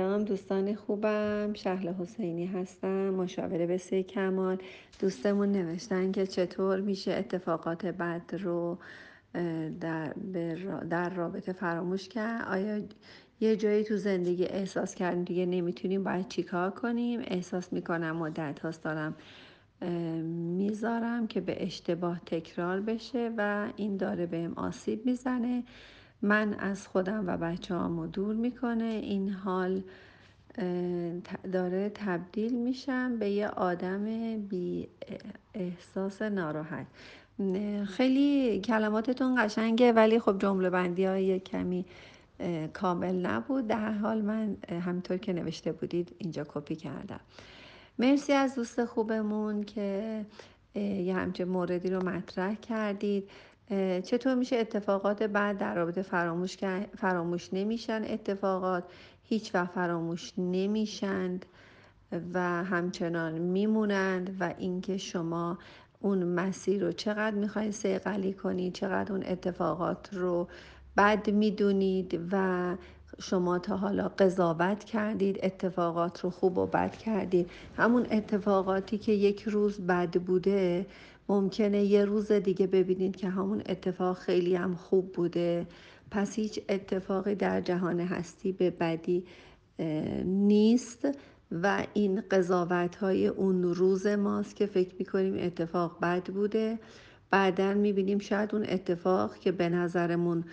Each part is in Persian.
سلام دوستان خوبم. شهل حسینی هستم مشاوره به سه کمال. دوستمون نوشتن که چطور میشه اتفاقات بد رو در, در رابطه فراموش کرد؟ آیا یه جایی تو زندگی احساس کردیم دیگه نمی‌تونیم باید چیکار کنیم؟ احساس می‌کنم مدت هاست دارم می‌ذارم که به اشتباه تکرار بشه و این داره بهم آسیب می‌زنه. من از خودم و بچه هامو دور می‌کنه. این حال داره تبدیل میشم به یه آدم بی احساس ناراحت. خیلی کلماتتون قشنگه ولی خب جمله بندی های کمی کامل نبود. در حال من همینطور که نوشته بودید اینجا کپی کردم. مرسی از دوست خوبمون که یه همچه موردی رو مطرح کردید. چطور میشه اتفاقات بعد در رابطه فراموش, فراموش نمیشن اتفاقات؟ هیچ وقت فراموش نمیشند و همچنان میمونند و اینکه شما اون مسیر رو چقدر می‌خواید سیقلی کنید چقدر اون اتفاقات رو بد می‌دونید و شما تا حالا قضاوت کردید اتفاقات رو خوب و بد کردید. همون اتفاقاتی که یک روز بد بوده ممکنه یه روز دیگه ببینید که همون اتفاق خیلی هم خوب بوده. پس هیچ اتفاقی در جهان هستی به بدی نیست و این قضاوت های اون روز ماست که فکر می‌کنیم اتفاق بد بوده. بعدا می‌بینیم شاید اون اتفاق که به نظرمون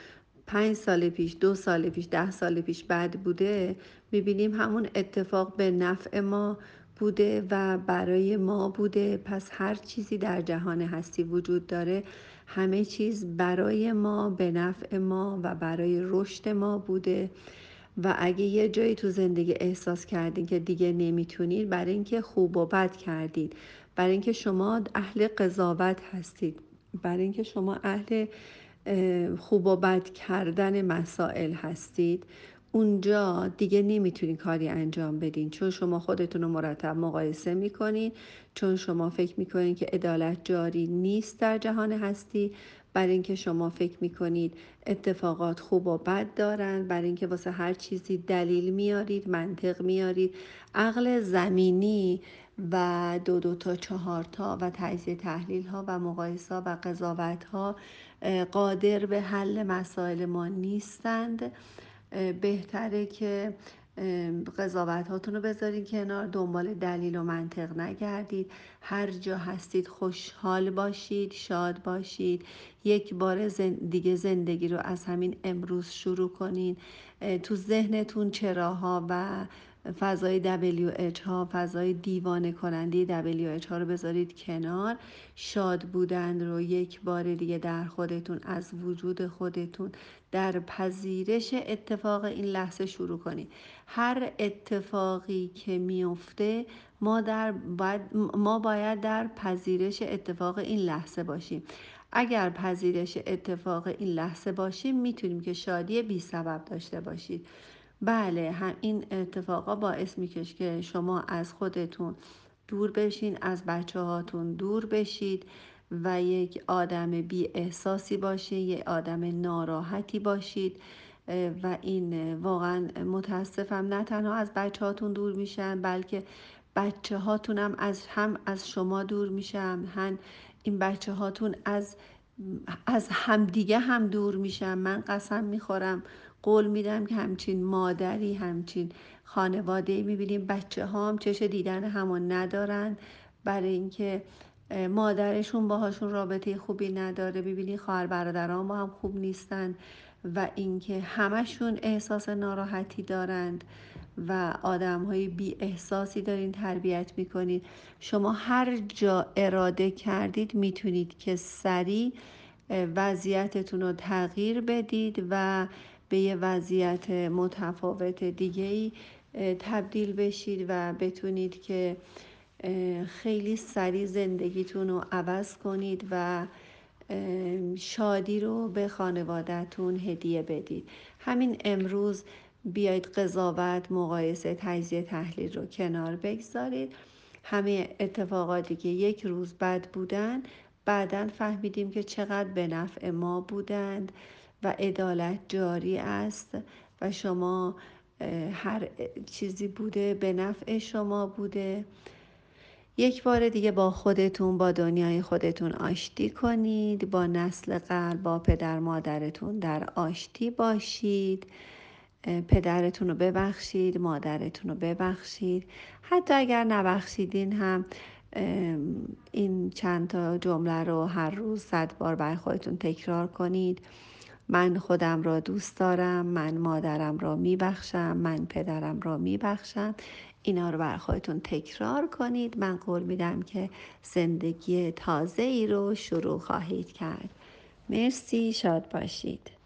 پنج سال پیش دو سال پیش ده سال پیش بد بوده می‌بینیم همون اتفاق به نفع ما بوده و برای ما بوده. پس هر چیزی در جهان هستی وجود داره. همه چیز برای ما به نفع ما و برای رشد ما بوده. و اگه یه جایی تو زندگی احساس کردین که دیگه نمی‌تونید برای اینکه خوب و بد کردید برای اینکه شما اهل قضاوت هستید. برای اینکه شما اهل خوب و بد کردن مسائل هستید اونجا دیگه نمی‌تونین کاری انجام بدین. چون شما خودتون رو مرتب مقایسه می‌کنین چون شما فکر می‌کنین که عدالت جاری نیست در جهان هستی برای اینکه شما فکر می‌کنید اتفاقات خوب و بد دارن برای اینکه واسه هر چیزی دلیل میارید منطق میارید عقل زمینی و دو دو تا چهار تا و تجزیه تحلیل ها و مقایسه و قضاوت ها قادر به حل مسائل ما نیستند. بهتره که قضاوت هاتون رو بذارید کنار. دنبال دلیل و منطق نگردید. هر جا هستید خوشحال باشید شاد باشید. یک بار دیگه زندگی رو از همین امروز شروع کنید تو ذهنتون چراها و فضای WH ها فضای دیوانه کننده WH ها رو بذارید کنار. شاد بودن رو یک بار دیگه در خودتون از وجود خودتون در پذیرش اتفاق این لحظه شروع کنید. هر اتفاقی که میفته ما, در باید ما باید در پذیرش اتفاق این لحظه باشیم. اگر پذیرش اتفاق این لحظه باشیم می‌تونیم که شادی بی سبب داشته باشید. بله هم این اتفاقا باعث میکش که شما از خودتون دور بشین از بچه هاتون دور بشید و یک آدم بی احساسی باشید یک آدم ناراحتی باشید و این واقعا متاسفم. نه تنها از بچه هاتون دور میشن بلکه بچه هاتون هم از هم از شما دور میشن. هم این بچه هاتون از از همدیگه هم دور میشن من قسم می‌خورم. قول میدم که همچین مادری همچین خانواده می‌بینیم. بچه ها هم چش دیدن همون ندارن. برای اینکه مادرشون باهاشون رابطه خوبی نداره. ببینی خواهر برادران با هم خوب نیستن. و اینکه همشون احساس ناراحتی دارند و آدم های بی احساسی دارین تربیت می‌کنید شما هر جا اراده کردید می‌تونید که سریع وضعیتتون رو تغییر بدید و به یه وضعیت متفاوت دیگه ای تبدیل بشید و بتونید که خیلی سریع زندگیتون رو عوض کنید و شادی رو به خانوادهتون هدیه بدید. همین امروز بیاید قضاوت مقایسه تجزیه تحلیل رو کنار بگذارید. همه اتفاقاتی که یک روز بد بودن بعدا فهمیدیم که چقدر به نفع ما بودند و عدالت جاری است و شما هر چیزی بوده به نفع شما بوده. یک بار دیگه با خودتون با دنیای خودتون آشتی کنید. با نسل قلب با پدر مادرتون در آشتی باشید. پدرتون رو ببخشید مادرتون رو ببخشید. حتی اگر نبخشیدین هم این چند تا جمله رو هر روز صد بار بر خودتون تکرار کنید. من خودم را دوست دارم من مادرم را میبخشم من پدرم را میبخشم. اینا رو بر خودتون تکرار کنید. من قول میدم که زندگی تازه ای رو شروع خواهید کرد. مرسی شاد باشید.